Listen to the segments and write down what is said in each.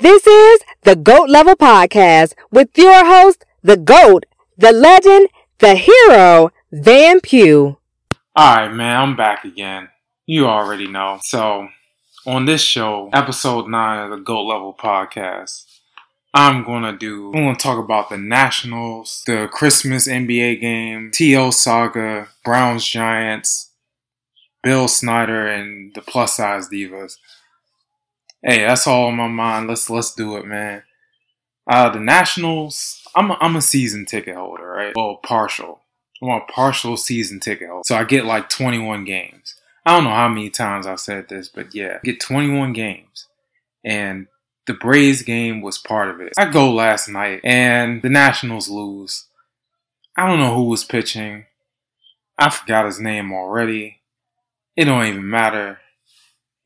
This is the GOAT Level Podcast with your host, the GOAT, the legend, the hero, Van Pugh. Alright, man, I'm back again. You already know. So, on this show, episode 9 of the GOAT Level Podcast, I'm gonna do, I'm gonna talk about the Nationals, the Christmas NBA game, T.O. Saga, Browns Giants, Bill Snyder, and the plus size divas. Hey, that's all on my mind. Let's let's do it, man. Uh, the Nationals. I'm a, I'm a season ticket holder, right? Well, partial. I'm a partial season ticket holder, so I get like 21 games. I don't know how many times I've said this, but yeah, I get 21 games, and the Braves game was part of it. I go last night, and the Nationals lose. I don't know who was pitching. I forgot his name already. It don't even matter.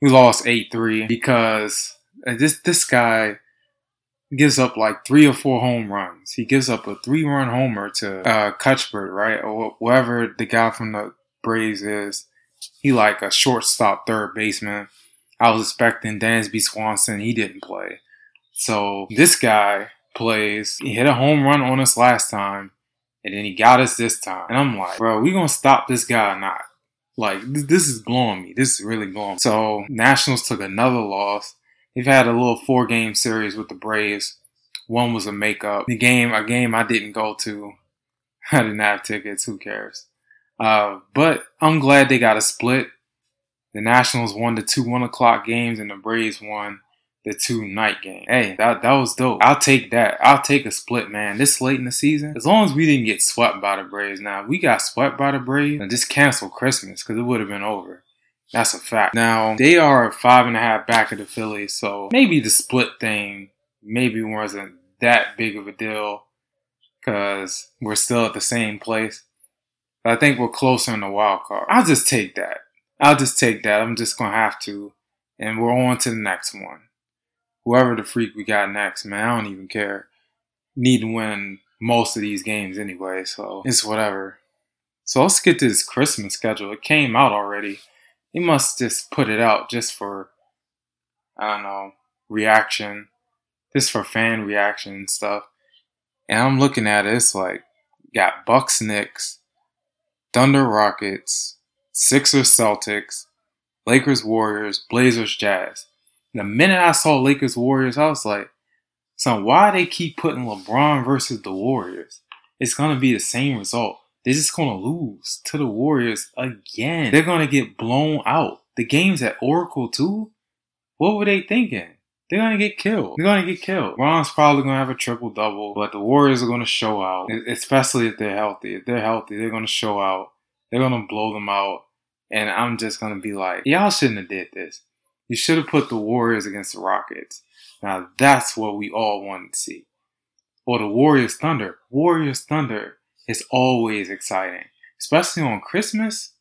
We lost 8-3 because this this guy gives up like three or four home runs. He gives up a three-run homer to uh, right, or whoever the guy from the Braves is. He like a shortstop, third baseman. I was expecting Dansby Swanson. He didn't play. So this guy plays. He hit a home run on us last time, and then he got us this time. And I'm like, bro, we gonna stop this guy or not? Like this is blowing me. This is really blowing. So Nationals took another loss. They've had a little four game series with the Braves. One was a makeup. The game, a game I didn't go to. I didn't have tickets. Who cares? Uh, but I'm glad they got a split. The Nationals won the two one o'clock games, and the Braves won the two night game. Hey, that that was dope. I'll take that. I'll take a split, man. This late in the season, as long as we didn't get swept by the Braves. Now we got swept by the Braves, and just cancel Christmas because it would have been over. That's a fact. Now they are five and a half back of the Phillies, so maybe the split thing maybe wasn't that big of a deal because we're still at the same place. But I think we're closer in the wild card. I'll just take that. I'll just take that. I'm just gonna have to, and we're on to the next one whoever the freak we got next, man, I don't even care. Need to win most of these games anyway, so it's whatever. So let's get to this Christmas schedule. It came out already. They must just put it out just for, I don't know, reaction, just for fan reaction and stuff. And I'm looking at it, it's like, got Bucks Knicks, Thunder Rockets, Sixers Celtics, Lakers Warriors, Blazers Jazz. The minute I saw Lakers Warriors, I was like, son, why they keep putting LeBron versus the Warriors? It's gonna be the same result. They're just gonna lose to the Warriors again. They're gonna get blown out. The game's at Oracle too. What were they thinking? They're gonna get killed. They're gonna get killed. Bron's probably gonna have a triple double, but the Warriors are gonna show out, especially if they're healthy. If they're healthy, they're gonna show out. They're gonna blow them out, and I'm just gonna be like, y'all shouldn't have did this. You should have put the Warriors against the Rockets. Now that's what we all wanted to see. Or the Warriors Thunder. Warriors Thunder is always exciting, especially on Christmas.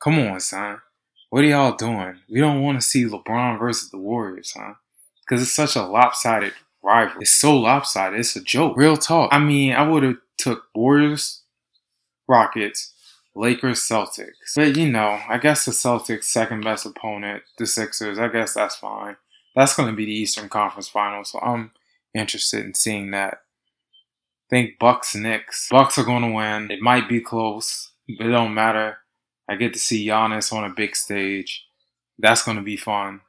Come on, son. What are y'all doing? We don't want to see LeBron versus the Warriors, huh? Because it's such a lopsided rivalry. It's so lopsided. It's a joke. Real talk. I mean, I would have took Warriors, Rockets, Lakers Celtics. But you know, I guess the Celtics second best opponent, the Sixers, I guess that's fine. That's going to be the Eastern Conference Finals, so I'm interested in seeing that. I think Bucks Knicks. Bucks are going to win. It might be close, but it don't matter. I get to see Giannis on a big stage. That's going to be fun.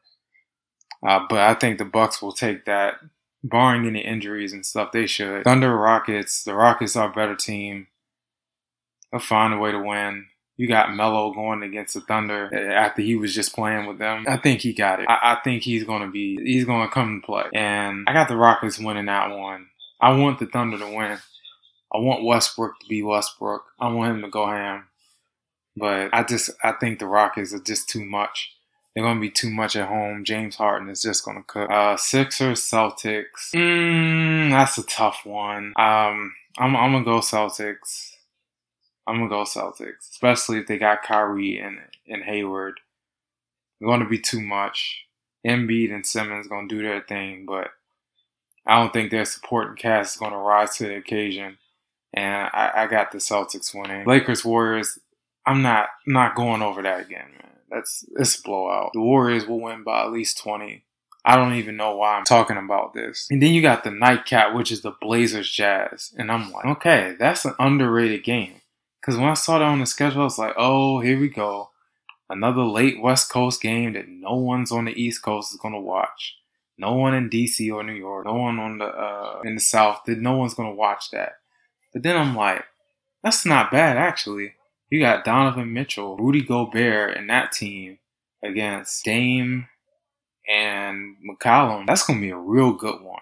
Uh, but I think the Bucks will take that, barring any injuries and stuff. They should. Thunder Rockets. The Rockets are a better team. They'll find a way to win. You got Melo going against the Thunder after he was just playing with them. I think he got it. I, I think he's going to be, he's going to come and play. And I got the Rockets winning that one. I want the Thunder to win. I want Westbrook to be Westbrook. I want him to go ham. But I just, I think the Rockets are just too much. They're going to be too much at home. James Harden is just going to cook. Uh, Sixers, Celtics. Mm, that's a tough one. Um, I'm, I'm going to go Celtics. I'm gonna go Celtics, especially if they got Kyrie and and Hayward. It's going to be too much. Embiid and Simmons gonna do their thing, but I don't think their supporting cast is gonna rise to the occasion. And I, I got the Celtics winning. Lakers Warriors. I'm not not going over that again, man. That's it's a blowout. The Warriors will win by at least twenty. I don't even know why I'm talking about this. And then you got the nightcap, which is the Blazers Jazz. And I'm like, okay, that's an underrated game. Because when I saw that on the schedule, I was like, oh, here we go. Another late West Coast game that no one's on the East Coast is going to watch. No one in DC or New York, no one on the uh, in the South, that no one's going to watch that. But then I'm like, that's not bad actually. You got Donovan Mitchell, Rudy Gobert, and that team against Dame and McCollum. That's going to be a real good one.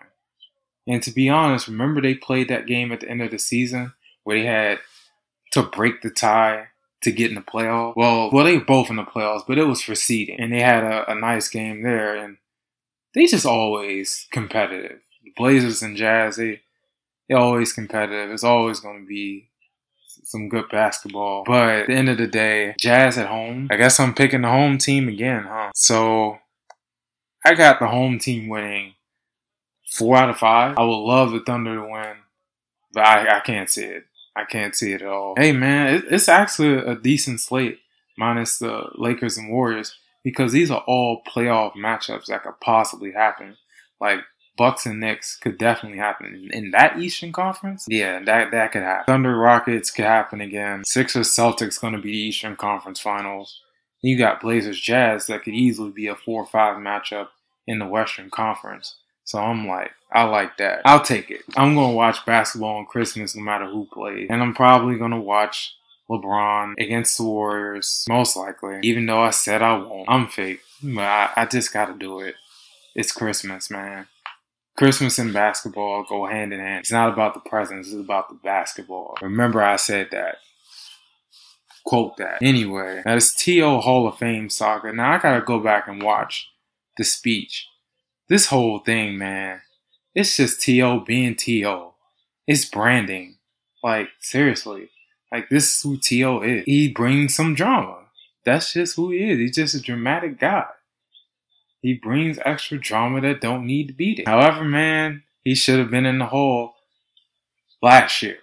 And to be honest, remember they played that game at the end of the season where they had to break the tie to get in the playoffs. Well, well, they both in the playoffs, but it was for seeding, and they had a, a nice game there. And they just always competitive. The Blazers and Jazz, they they always competitive. It's always going to be some good basketball. But at the end of the day, Jazz at home. I guess I'm picking the home team again, huh? So I got the home team winning four out of five. I would love the Thunder to win, but I, I can't see it. I can't see it at all. Hey man, it, it's actually a decent slate, minus the Lakers and Warriors, because these are all playoff matchups that could possibly happen. Like Bucks and Knicks could definitely happen in that Eastern Conference. Yeah, that that could happen. Thunder Rockets could happen again. Sixers Celtics going to be the Eastern Conference Finals. You got Blazers Jazz that could easily be a four or five matchup in the Western Conference. So I'm like, I like that. I'll take it. I'm gonna watch basketball on Christmas no matter who plays. And I'm probably gonna watch LeBron against the Warriors, most likely. Even though I said I won't. I'm fake. But I, I just gotta do it. It's Christmas, man. Christmas and basketball go hand in hand. It's not about the presents, it's about the basketball. Remember I said that. Quote that. Anyway, that is T.O. Hall of Fame soccer. Now I gotta go back and watch the speech. This whole thing, man, it's just T.O. being T.O. It's branding. Like, seriously. Like, this is who T.O. is. He brings some drama. That's just who he is. He's just a dramatic guy. He brings extra drama that don't need to be there. However, man, he should have been in the hall last year.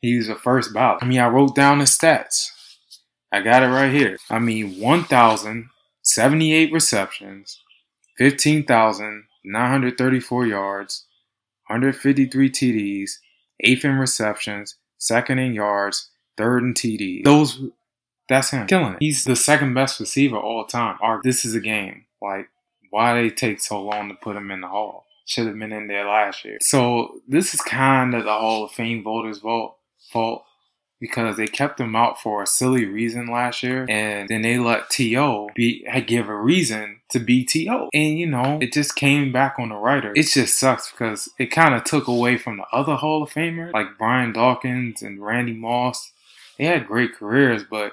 He was the first ballot. I mean, I wrote down the stats. I got it right here. I mean, 1,078 receptions, 15,934 yards, 153 TDs, eighth in receptions, second in yards, third in TD. Those, that's him killing it. He's the second best receiver all time. Our, this is a game. Like, why they take so long to put him in the hall? Should have been in there last year. So this is kind of the Hall of Fame voters' vote fault because they kept him out for a silly reason last year, and then they let T.O. be give a reason to be T.O., and you know it just came back on the writer. It just sucks because it kind of took away from the other Hall of Famers like Brian Dawkins and Randy Moss. They had great careers, but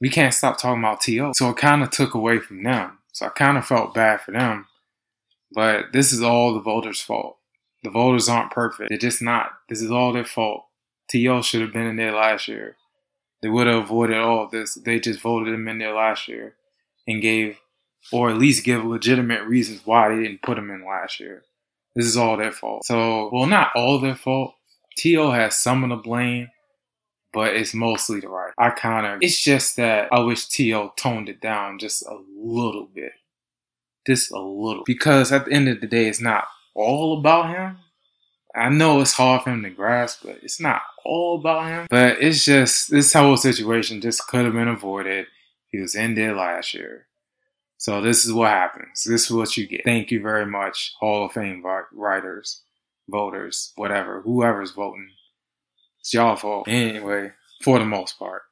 we can't stop talking about T.O., so it kind of took away from them. So I kind of felt bad for them, but this is all the voters' fault. The voters aren't perfect; they're just not. This is all their fault T.O. should have been in there last year. They would have avoided all of this. They just voted him in there last year and gave, or at least give legitimate reasons why they didn't put him in last year. This is all their fault. So, well, not all their fault. T.O. has some of the blame, but it's mostly the right. I kind of, it's just that I wish T.O. toned it down just a little bit. Just a little. Because at the end of the day, it's not all about him. I know it's hard for him to grasp, but it's not all about him. But it's just this whole situation just could have been avoided. He was in there last year. So this is what happens. This is what you get. Thank you very much, Hall of Fame writers, voters, whatever, whoever's voting. It's y'all fault. Anyway, for the most part.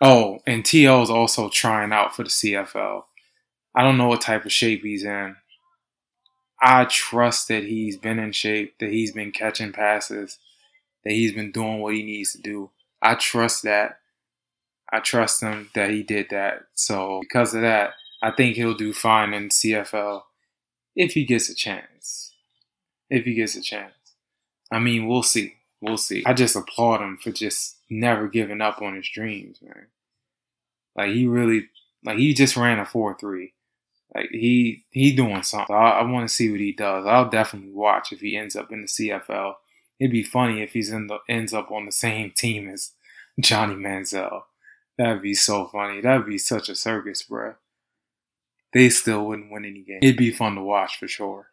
Oh, and T.O. is also trying out for the CFL. I don't know what type of shape he's in. I trust that he's been in shape, that he's been catching passes, that he's been doing what he needs to do. I trust that. I trust him that he did that. So because of that, I think he'll do fine in CFL if he gets a chance. If he gets a chance. I mean, we'll see. We'll see. I just applaud him for just never giving up on his dreams, man. Like he really, like he just ran a four three. Like he he doing something. I, I want to see what he does. I'll definitely watch if he ends up in the CFL. It'd be funny if he's in the ends up on the same team as Johnny Manziel. That'd be so funny. That'd be such a circus, bro. they still wouldn't win any game. It'd be fun to watch for sure.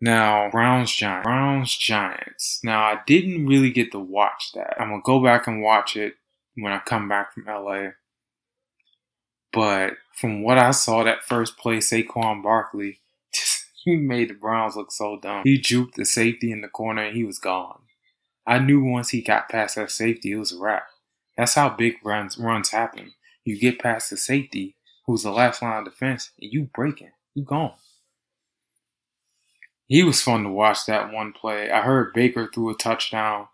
Now, Browns Giants. Browns Giants. Now, I didn't really get to watch that. I'm going to go back and watch it when I come back from LA. But from what I saw, that first play, Saquon Barkley, he made the Browns look so dumb. He juked the safety in the corner and he was gone. I knew once he got past that safety, it was a wrap. That's how big runs runs happen. You get past the safety, who's the last line of defense, and you breaking. You gone. He was fun to watch that one play. I heard Baker threw a touchdown.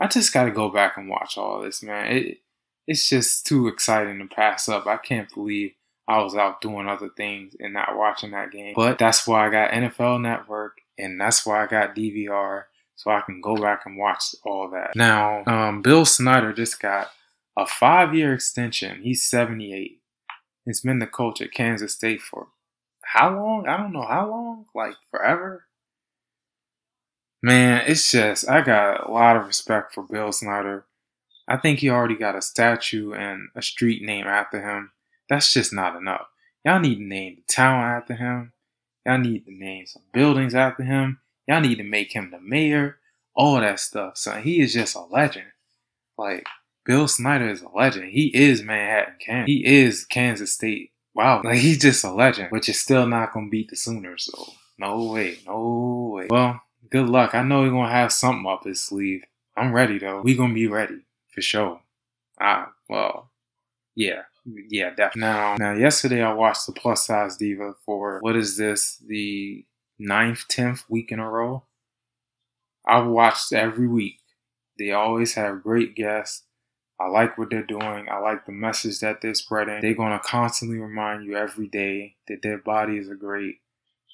I just got to go back and watch all this, man. It it's just too exciting to pass up. I can't believe I was out doing other things and not watching that game. But that's why I got NFL Network and that's why I got DVR so I can go back and watch all that. Now, um, Bill Snyder just got a five year extension. He's 78. He's been the coach at Kansas State for how long? I don't know how long. Like forever. Man, it's just I got a lot of respect for Bill Snyder. I think he already got a statue and a street name after him. That's just not enough. Y'all need to name the town after him. Y'all need to name some buildings after him. Y'all need to make him the mayor. All that stuff. So he is just a legend. Like Bill Snyder is a legend. He is Manhattan Kansas. He is Kansas State. Wow. Like he's just a legend. But you're still not gonna beat the Sooners, so no way. No way. Well, good luck. I know he's gonna have something up his sleeve. I'm ready though. We gonna be ready for sure. Ah, well, yeah, yeah, definitely. Now, now, yesterday I watched the Plus Size Diva for what is this? The ninth, tenth week in a row. I've watched every week. They always have great guests. I like what they're doing. I like the message that they're spreading. They're going to constantly remind you every day that their bodies are great.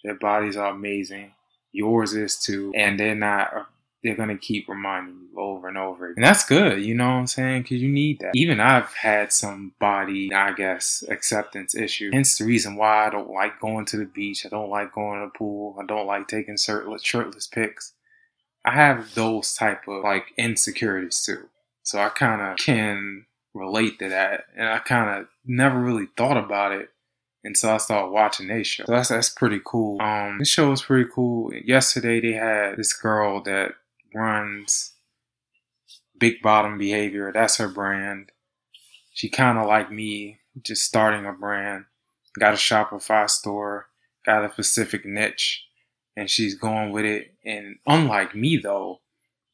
Their bodies are amazing. Yours is too. And they're not they're gonna keep reminding you over and over. And that's good, you know what I'm saying? Because you need that. Even I've had some body, I guess, acceptance issue. Hence the reason why I don't like going to the beach. I don't like going to the pool. I don't like taking shirtless, shirtless pics. I have those type of like insecurities too. So I kind of can relate to that. And I kind of never really thought about it and so I started watching their show. So that's that's pretty cool. Um, this show was pretty cool. Yesterday they had this girl that runs Big Bottom Behavior. That's her brand. She kind of like me, just starting a brand. Got a Shopify store, got a specific niche, and she's going with it. And unlike me, though,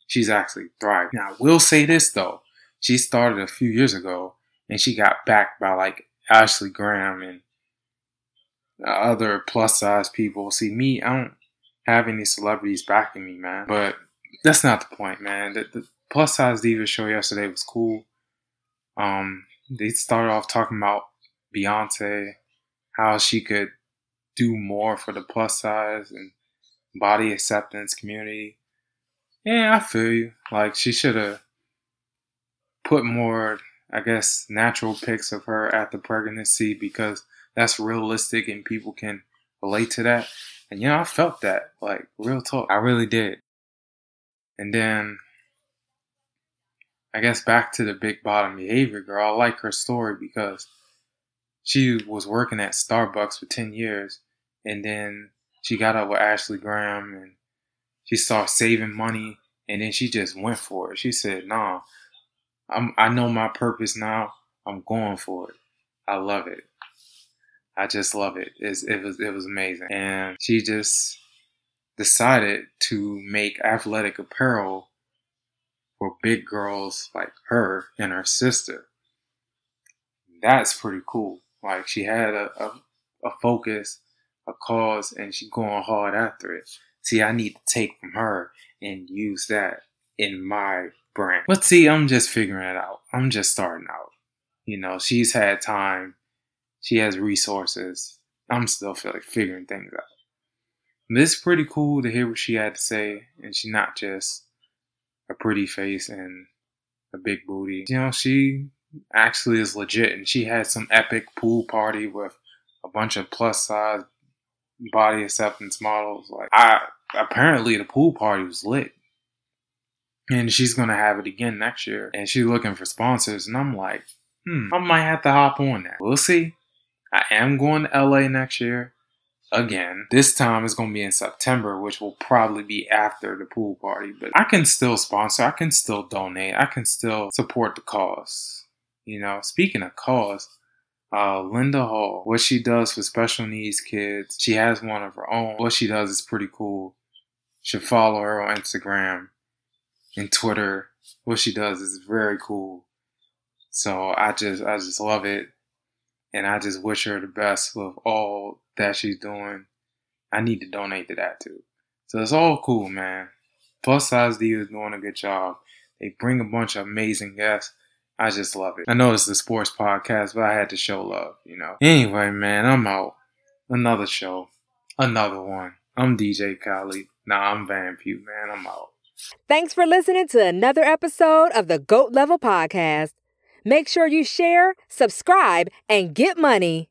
she's actually thriving. Now, I will say this, though. She started a few years ago, and she got backed by like Ashley Graham and other plus size people. See, me, I don't have any celebrities backing me, man. But that's not the point, man. The, the plus size diva show yesterday was cool. Um, they started off talking about Beyonce, how she could do more for the plus size and body acceptance community. Yeah, I feel you. Like she should have put more, I guess, natural pics of her at the pregnancy because that's realistic and people can relate to that. And you know, I felt that, like real talk. I really did. And then I guess back to the big bottom behavior girl. I like her story because she was working at Starbucks for 10 years and then she got up with Ashley Graham and she started saving money and then she just went for it. She said, "Nah, I'm I know my purpose now. I'm going for it. I love it. I just love it. It's, it was it was amazing." And she just decided to make athletic apparel for big girls like her and her sister. That's pretty cool. Like she had a, a, a focus, a cause, and she going hard after it. See, I need to take from her and use that in my brand. But see, I'm just figuring it out. I'm just starting out. You know, she's had time. She has resources. I'm still like figuring things out. It's pretty cool to hear what she had to say, and she's not just a pretty face and a big booty. You know, she actually is legit, and she had some epic pool party with a bunch of plus size body acceptance models. Like, I apparently the pool party was lit, and she's gonna have it again next year, and she's looking for sponsors, and I'm like, hmm, I might have to hop on that. We'll see. I am going to LA next year again. This time it's going to be in September, which will probably be after the pool party. But I can still sponsor, I can still donate, I can still support the cause. You know, speaking of cause, uh, Linda Hall, what she does for special needs kids, she has one of her own. What she does is pretty cool. Should follow her on Instagram and Twitter. What she does is very cool. So I just I just love it. And I just wish her the best with all that she's doing. I need to donate to that too. So it's all cool, man. Plus Size D is doing a good job. They bring a bunch of amazing guests. I just love it. I know it's the sports podcast, but I had to show love, you know. Anyway, man, I'm out. Another show. Another one. I'm DJ Khaled. Nah, I'm Van Pugh, man. I'm out. Thanks for listening to another episode of the GOAT Level Podcast. Make sure you share, subscribe, and get money.